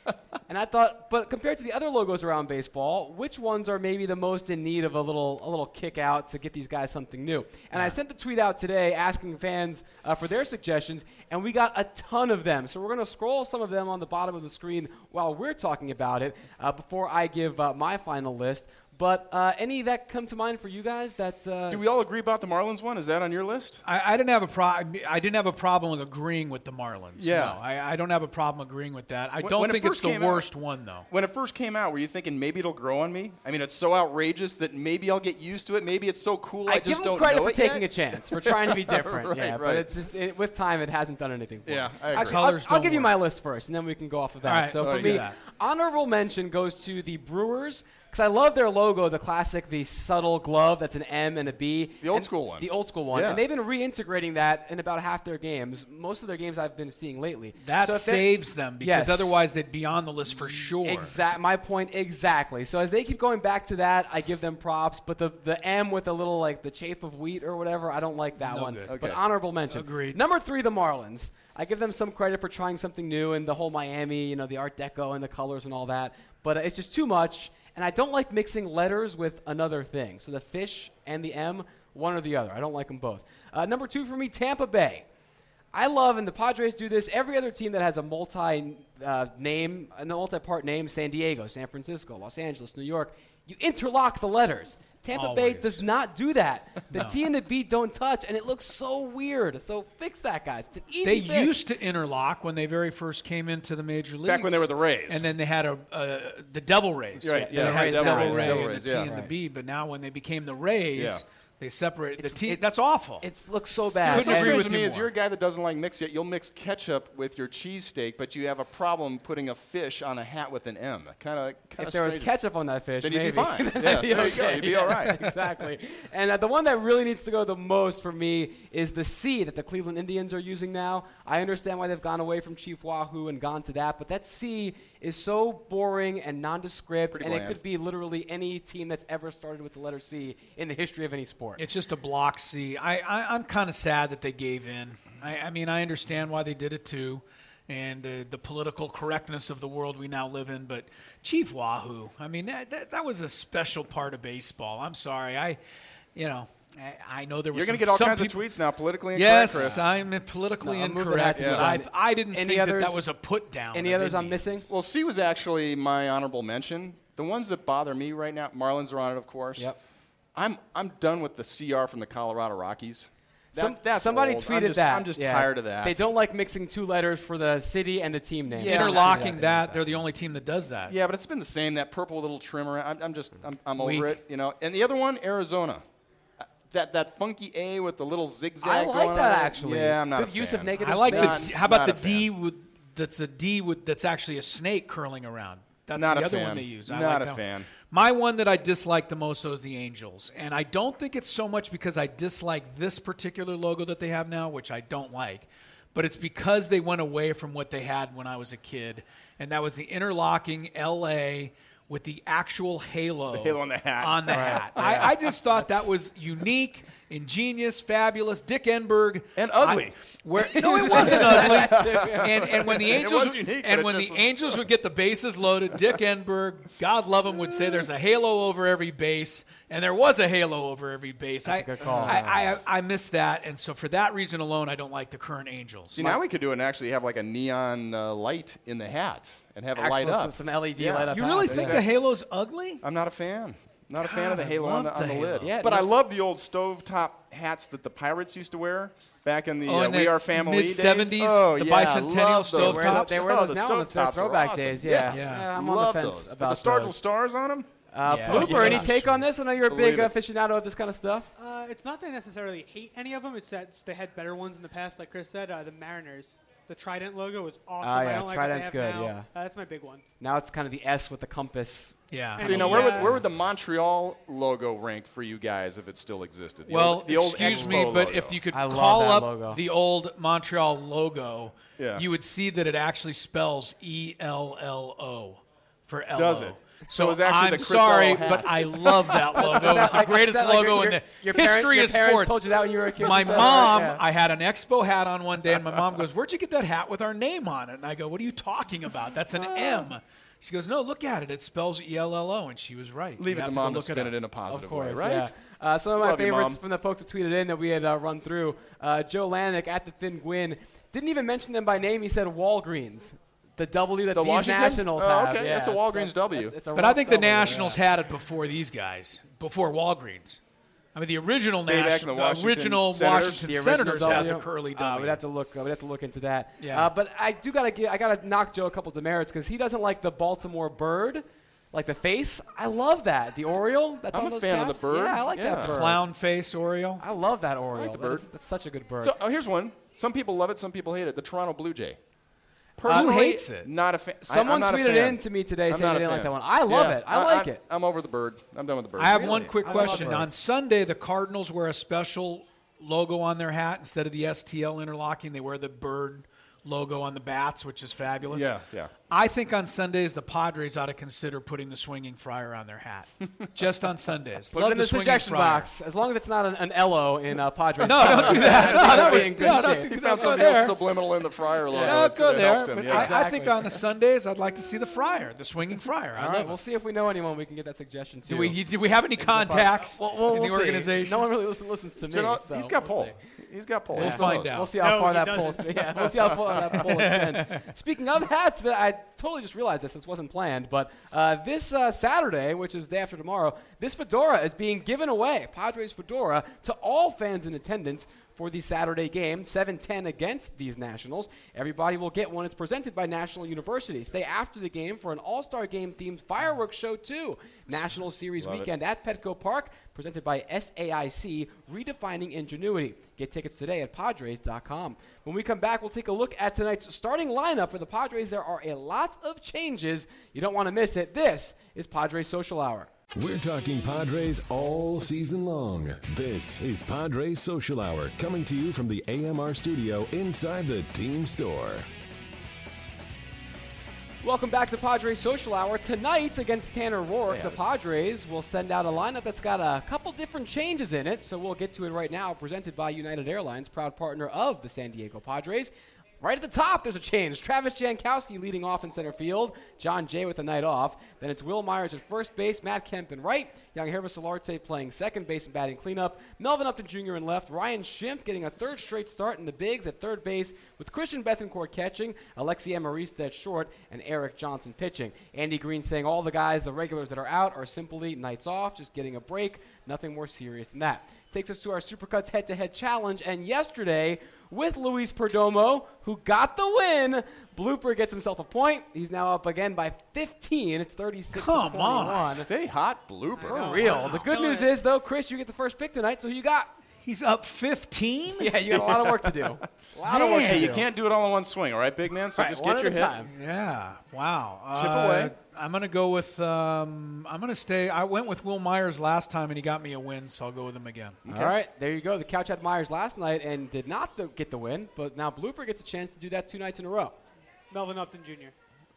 (laughs) and I thought, but compared to the other logos around baseball, which ones are maybe the most in need of a little a little kick out to get these guys something new? And I sent the tweet out today asking fans uh, for their suggestions, and we got a ton of them. So we're going to scroll some of them on the bottom of the screen while we're talking about it uh, before I give uh, my final list. But uh, any that come to mind for you guys that uh, Do we all agree about the Marlins one? Is that on your list? I, I didn't have a pro- I didn't have a problem with agreeing with the Marlins. Yeah. No, I, I don't have a problem agreeing with that. I When- don't when it think it's the came out- worst one though. When it first came out, were you thinking maybe it'll grow on me? I mean, it's so outrageous that maybe I'll get used to it. Maybe it's so cool I, I just give them don't credit know for it taking yet. a chance, for trying to be (laughs) different. Right, yeah, but it's just it, with time, it hasn't done anything for Yeah, me. I agree. Actually, Colors I'll, I'll don't give you my list first, and then we can go off of that. All right, so let's for do me, that. Honorable mention goes to the Brewers because I love their logo, the classic, the subtle glove that's an M and a B. The old school one. The old school one, Yeah. and they've been reintegrating that in about half their games. Most of their games I've been seeing lately. That So saves them because Yes. otherwise they'd be on the list for sure. Exact. My point exactly. So as they keep going back to that, I give them props. But the the M with the little like the chafe of wheat or whatever, I don't like that No one. good. But honorable mention. Agreed. Number three, the Marlins. I give them some credit for trying something new and the whole Miami, you know, the Art Deco and the colors and all that. But it's just too much, and I don't like mixing letters with another thing. So the fish and the M, one or the other. I don't like them both. Uh, number two for me, Tampa Bay. I love, and the Padres do this. Every other team that has a multi uh, name, a multi part name, San Diego, San Francisco, Los Angeles, New York, you interlock the letters. Tampa Bay does not do that. (laughs) The T and the B don't touch, and it looks so weird. So fix that, guys. It's an easy They fix. used to interlock when they very first came into the major leagues. Back when they were the Rays. and then they had a uh, the Devil Rays. Right, They yeah, had Rays, the Devil Devil Rays, Ray Devil and Rays, the T yeah. and the B. But now when they became the Rays, Yeah. They separated the It's- T. it- That's awful. It looks so bad. Couldn't so And- agree strange with to me you is more. you're a guy that doesn't like mix it. You'll mix ketchup with your cheesesteak, but you have a problem putting a fish on a hat with an M. Kind of, kind if there was ketchup on that fish, Then you'd be fine. Then (laughs) Yeah, that'd be there you go. okay. You'd be all Yes, right. exactly. And uh, the one that really needs to go the most for me is the C that the Cleveland Indians are using now. I understand why they've gone away from Chief Wahoo and gone to that, but that C is so boring and nondescript, Pretty and it could be literally any team that's ever started with the letter C in the history of any sport. It's just a block C. I, I, I'm kind of sad that they gave in. I, I mean, I understand why they did it too, and uh, the political correctness of the world we now live in. But Chief Wahoo, I mean, that, that, that was a special part of baseball. I'm sorry. I, you know, I- I know there was You're going to get all kinds people- of tweets now, politically incorrect, Yes, Chris. I'm politically No, I'm incorrect. that to but you. I, I didn't Any think that others? that was a put down. Any of others I'm missing? Well, C was actually my honorable mention. The ones that bother me right now, Marlins are on it, of course. Yep. I'm I'm done with the CR from the Colorado Rockies. That, Some- that's somebody old. tweeted I'm just, that. I'm just yeah. tired of that. They don't like mixing two letters for the city and the team name. Yeah. Interlocking Yeah. that, they're the only team that does that. Yeah, but it's been the same. That purple little trimmer. I'm, I'm just I'm, I'm over it. You know. And the other one, Arizona. Uh, That that funky A with the little zigzag. I going like that on actually. Yeah, I'm not Good a use fan. of negative I like the. How about the D with that's a D with that's actually a snake curling around. That's Not the a other fan. one they use. I Not like a that one. My one that I dislike the most is the Angels, and I don't think it's so much because I dislike this particular logo that they have now, which I don't like, but it's because they went away from what they had when I was a kid, and that was the interlocking L.A. with the actual halo, The halo on the hat. On the hat, I, I just thought that was unique, ingenious, fabulous. Dick Enberg And ugly. I- where no, it (laughs) wasn't ugly. And and when the Angels unique, and when the was- Angels would (laughs) get the bases loaded, Dick Enberg, God love him, would say there's a halo over every base, and there was a halo over every base. I, a good call. I, I I miss that, and so for that reason alone, I don't like the current Angels. See, now we could do it and actually have like a neon uh, light in the hat and have it light up. some LED Yeah. light up. you really hats. think Exactly. the halo's ugly? I'm not a fan. Not a fan of the halo on the, on the the lid. Yeah, but no- I love the old stovetop hats that the pirates used to wear back in the Oh, uh, in We the Are Family days. mid-seventies, Oh, the yeah, bicentennial love those. They wear, stovetops? they wear Oh, those the now in the stovetops throwback awesome. days. Yeah. Yeah, Yeah. I'm love on the fence those. With about the Stargell stars on them. Uh, Yeah. Blooper, any Yes. take on this? I know you're a Believe big it. aficionado of this kind of stuff. Uh, it's not that I necessarily hate any of them. It's that they had better ones in the past. Like Chris said, uh, the Mariners, the Trident logo was awesome. I yeah, don't like Trident's what good, now. yeah. Uh, that's my big one. Now it's kind of the S with the compass. Yeah. So you know the, where would uh, where would the Montreal logo rank for you guys if it still existed? The Well, old, the old excuse Expo me, but logo. if you could I call up logo. the old Montreal logo, Yeah. you would see that it actually spells E L L O for L. Does it? So, So it's actually I'm the sorry, hat. but I love that logo. It's (laughs) the greatest that like logo your, in the your history your of parents sports. told you that when you were a kid. My you said, mom, Yeah. I had an Expo hat on one day, and my mom goes, "Where'd you get that hat with our name on it?" And I go, "What are you talking about? That's an M." She goes, "No, look at it. It spells E L L O," and she was right. leave You it to mom to look spin up. it in a positive course, way, right? yeah. Uh, some of my Love favorites Mom. from the folks that tweeted in that we had uh, run through. Uh, Joe Lanick at the Thin Gwyn didn't even mention them by name. He said Walgreens, the W that The these Washington? Nationals Oh, have. okay. Yeah, That's a Walgreens that's- W. that's- it's a But I think the W, yeah. Nationals had it before these guys, before Walgreens. I mean, the original Way back in the Washington original Senators? Washington The original Senators had the curly Uh, W. we'd have to look. Uh, we'd have to look into that. Yeah. Uh, but I do gotta give. I gotta knock Joe a couple demerits because he doesn't like the Baltimore bird, like the face. I love that. The Oriole. That's I'm on a those fan of the bird. Yeah, I like Yeah. that bird. Clown face Oriole. I love that Oriole. Like the That is- bird. that's such a good bird. So oh, here's one. Some people love it. Some people hate it. The Toronto Blue Jay. Who hates it? Not a fan. Someone I'm not a tweeted fan. in to me today I'm saying not they didn't like that one. I love Yeah, it. I like it. I'm over the bird. I'm done with the bird. I have Really? one quick question. On Sunday, the Cardinals wear a special logo on their hat instead of the STL interlocking. They wear the bird logo on the bats, which is fabulous. Yeah, yeah. I think on Sundays the Padres ought to consider putting the swinging friar on their hat, (laughs) just on Sundays. Put Love it in the swinging suggestion friar. box, as long as it's not an, an LO in uh, Padres. No, don't do that. (laughs) No, that was in good no, don't shape. do He found Go something else there. subliminal in the Friar logo. No, It's- go there. helps him, But yeah. I, I think on the Sundays I'd like to see the friar, the swinging friar. I All love right, it. we'll see if we know anyone we can get that suggestion to. Do we, do we have any contacts Well, well, in we'll the see. organization? No one really listens, listens to me. You know, so he's got we'll pull. He's got pull. We'll find out. We'll see how far that doesn't. pulls. (laughs) Yeah, we'll see how far that pull extends. Speaking of hats, that I totally just realized this. This wasn't planned, but uh, this uh, Saturday, which is day after tomorrow, this fedora is being given away. Padres fedora to all fans in attendance for the Saturday game, 7-10 against these Nationals. Everybody will get one. It's presented by National University. Stay after the game for an All-Star Game themed fireworks show too. National Series Love it. weekend at Petco Park, presented by SAIC, redefining ingenuity. Get tickets today at Padres.com. When we come back, we'll take a look at tonight's starting lineup for the Padres. There are a lot of changes. You don't want to miss it. This is Padres Social Hour. We're talking Padres all season long. This is Padres Social Hour coming to you from the AMR studio inside the team store. Welcome back to Padres Social Hour. Tonight against Tanner Roark, Yeah. the Padres will send out a lineup that's got a couple different changes in it. So we'll get to it right now. Presented by United Airlines, proud partner of the San Diego Padres. Right at the top, there's a change. Travis Jankowski leading off in center field. Jon Jay with the night off. Then it's Wil Myers at first base. Matt Kemp in right. Yangervis Solarte playing second base and batting cleanup. Melvin Upton Jr. in left. Ryan Schimpf getting a third straight start in the bigs at third base with Christian Bethancourt catching, Alexi Amarista at short, and Erik Johnson pitching. Andy Green saying all the guys, the regulars that are out, are simply nights off, just getting a break. Nothing more serious than that. Takes us to our Supercuts head to head challenge. And yesterday, with Luis Perdomo, who got the win. Blooper gets himself a point. He's now up again by 15. It's 36 Come to 21. on. Stay hot, blooper. For real. The good news is, though, Chris, you get the first pick tonight, so you got. He's up 15? Yeah, you got a lot of work to do. (laughs) A lot of work Hey, you can't do it all in one swing, all right, big man? So Right, just get at your a hit. time. Yeah. Wow. Chip Uh, away. I'm going to go with. Um, I'm going to stay. I went with Wil Myers last time, and he got me a win, so I'll go with him again. All right, there you go. The couch had Myers last night and did not th- get the win, but now Blooper gets a chance to do that two nights in a row. Melvin Upton Jr.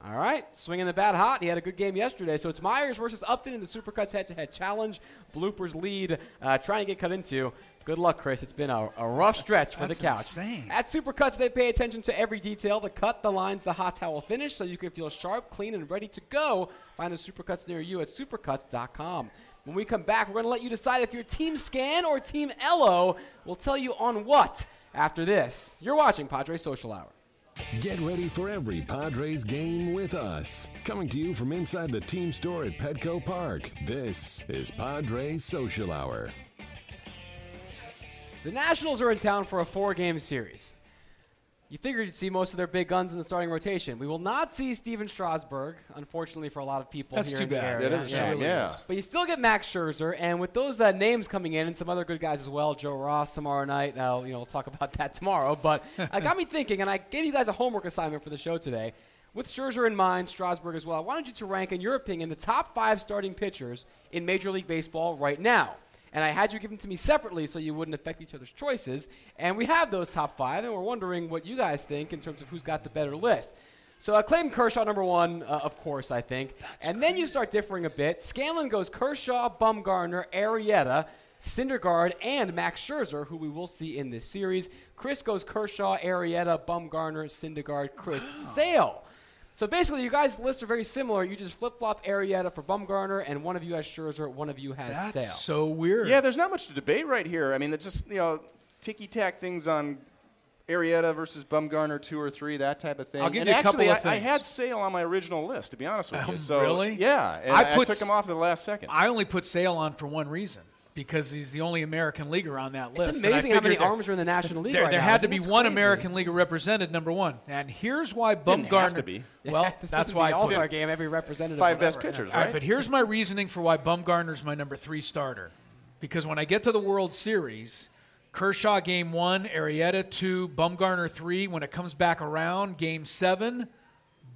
All right, swinging the bat hot. He had a good game yesterday. So it's Myers versus Upton in the Supercuts head-to-head challenge. Bloopers lead, uh, trying to get cut into. Good luck, Chris. It's been a, a rough stretch for That's the couch. insane. At Supercuts, they pay attention to every detail: the cut, the lines, the hot towel finish, so you can feel sharp, clean, and ready to go. Find a Supercuts near you at supercuts.com. When we come back, we're going to let you decide if you're Team Scan or Team Elo. We'll tell you on what after this. You're watching Padre Social Hour. Get ready for every Padres game with us. Coming to you from inside the team store at Petco Park. This is Padres Social Hour. The Nationals are in town for a four game series. You figured you'd see most of their big guns in the starting rotation. We will not see Stephen Strasburg, unfortunately for a lot of people That's here too in the bad. area. That is a Yeah. shame, yeah. But you still get Max Scherzer, and with those uh, names coming in and some other good guys as well, Joe Ross tomorrow night. Now, you know, we'll talk about (laughs) that tomorrow. But it got me thinking, and I gave you guys a homework assignment for the show today. With Scherzer in mind, Strasburg as well, I wanted you to rank, in your opinion, the top five starting pitchers in Major League Baseball right now. And I had you give them to me separately so you wouldn't affect each other's choices. And we have those top five, and we're wondering what you guys think in terms of who's got the better list. So uh, Clayton Kershaw, number one, uh, of course, I think. and then you start differing a bit. Scanlan goes Kershaw, Bumgarner, Arrieta, Syndergaard, and Max Scherzer, who we will see in this series. Chris goes Kershaw, Arrieta, Bumgarner, Syndergaard, Chris Sale. So basically, you guys' lists are very similar. You just flip flop Arrieta for Bumgarner, and one of you has Scherzer, one of you has That's Sale. so weird. Yeah, there's not much to debate right here. I mean, it's just, you know, ticky tack things on Arrieta versus Bumgarner, two or three, that type of thing. I'll give and you a actually, couple of I, I had Sale on my original list, to be honest with you. Um, So, really? Yeah, and I I, put took s- him off at the last second. I only put Sale on for one reason because he's the only American leaguer on that list. It's amazing how many there- arms are in the National League There, right there now. had to be one crazy? American leaguer represented, number one. And here's why Didn't Bumgarner. have to be. (laughs) Well, This that's why the All Star game. Every representative. Five best pitchers, All right, right? but here's my reasoning for why Bumgarner's my number three starter. Because when I get to the World Series, Kershaw game one, Arrieta two, Bumgarner three. When it comes back around, game seven,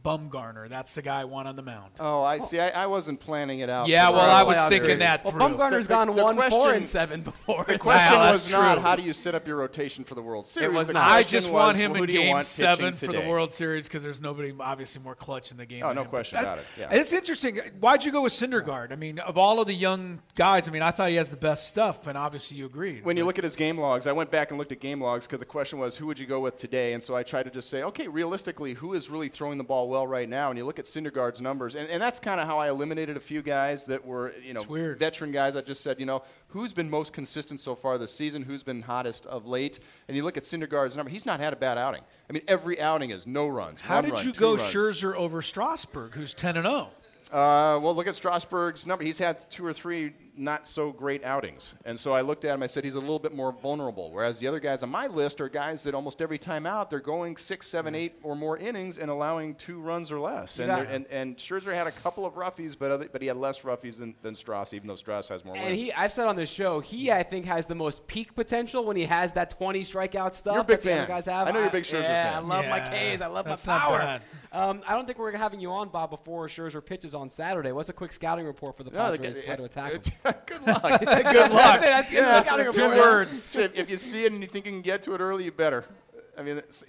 Bumgarner. That's the guy I want on the mound. oh, I see. I, I wasn't planning it out. Yeah, for well, I was playoff thinking series. that Well, through. Bumgarner's The- the- gone the one, four, and seven before. The question Wow, was that's not true. how do you set up your rotation for the World Series. was not. I question just was, want him who in game seven for the? World Series because there's nobody obviously more clutch in the game. Oh, no him. question about it, yeah. It's interesting. Why'd you go with Syndergaard? I mean, of all of the young guys, I mean, I thought he has the best stuff, and obviously you agreed. When you look at his game logs, I went back and looked at game logs because the question was, who would you go with today? And so I tried to just say, okay, realistically, who is really throwing the ball well right now? And you look at Syndergaard's numbers, and, and that's kind of how I eliminated a few guys that were, you know, veteran guys. I just said, you know, who's been most consistent so far this season? Who's been hottest of late? And you look at Syndergaard's number; he's not had a bad outing. I mean, every outing is no runs. How did run, you go runs. Scherzer over Strasburg, who's 10 and oh? 0? Uh, well, look at Strasburg's number. He's had two or three not so great outings. And so I looked at him, I said he's a little bit more vulnerable. Whereas the other guys on my list are guys that almost every time out, they're going six, seven, eight or more innings and allowing two runs or less. And, Yeah. and, and Scherzer had a couple of roughies, but, other, but he had less roughies than, than Strauss, even though Strauss has more And wins. he, I've said on the show, he I think has the most peak potential when he has that 20 strikeout stuff. You're a big that the other fan. guys have. I know you're a big Scherzer yeah, fan. I love my K's. I love that's my not power. bad. Um, I don't think we're having you on, Bob, before Scherzer pitches on Saturday. What's a quick scouting report for the No, the Padres? guy- to attack him. (laughs) (laughs) Good luck. (laughs) Good luck. That's it. That's the end of the Yeah, scouting it's report. two words. if, if you see it and you think you can get to it early, you better. I mean, it's-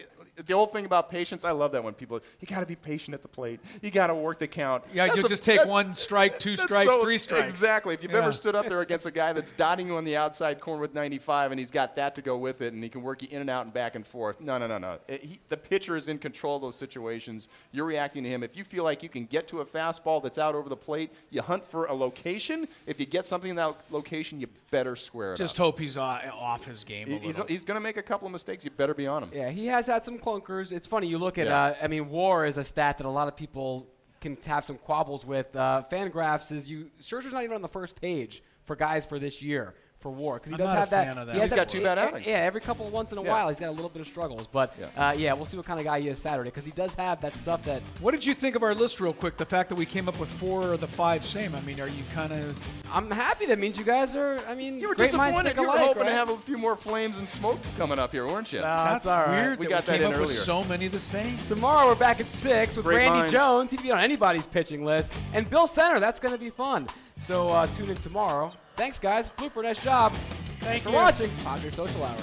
the old thing about patience, I love that when people, you got to be patient at the plate. You got to work the count. Yeah, That's you'll a- just take that- one strike, two strikes, so- three strikes. Exactly. If you've Yeah. ever stood up there against a guy that's dotting you on the outside corner with 95 and he's got that to go with it and he can work you in and out and back and forth. No, no, no, no. It- he, the pitcher is in control of those situations. You're reacting to him. If you feel like you can get to a fastball that's out over the plate, you hunt for a location. If you get something in that location, you better square it Just up. hope he's uh, off his game a He- He's, little. he's going to make a couple of mistakes. You better be on him. Yeah, he has had some clunkers. It's funny. You look at, Yeah. uh, I mean, WAR is a stat that a lot of people can have some quabbles with. Uh, Fangraphs is you. Scherzer's not even on the first page for guys for this year for WAR because he I'm does have that. that. He has He's got two bad outings. Yeah, every couple once in a Yeah. while he's got a little bit of struggles. But Yeah. uh, yeah, we'll see what kind of guy he is Saturday because he does have that stuff that What did you think of our list, real quick? The fact that we came up with four of the five same. I mean, are you kind of? I'm happy. That means you guys are. I mean, You were great minds disappointed. think You were alike, hoping right? to have a few more flames and smoke coming up here, weren't you? Uh, That's it's all right. weird. We that got that came in up with earlier. so many the same. Tomorrow we're back at six with Great Randy minds. Jones. He'd be on anybody's pitching list, and Bill Center. That's going to be fun. So uh, tune in tomorrow. Thanks, guys. Blooper, nice job. Thank for you. watching Padre Social Hour.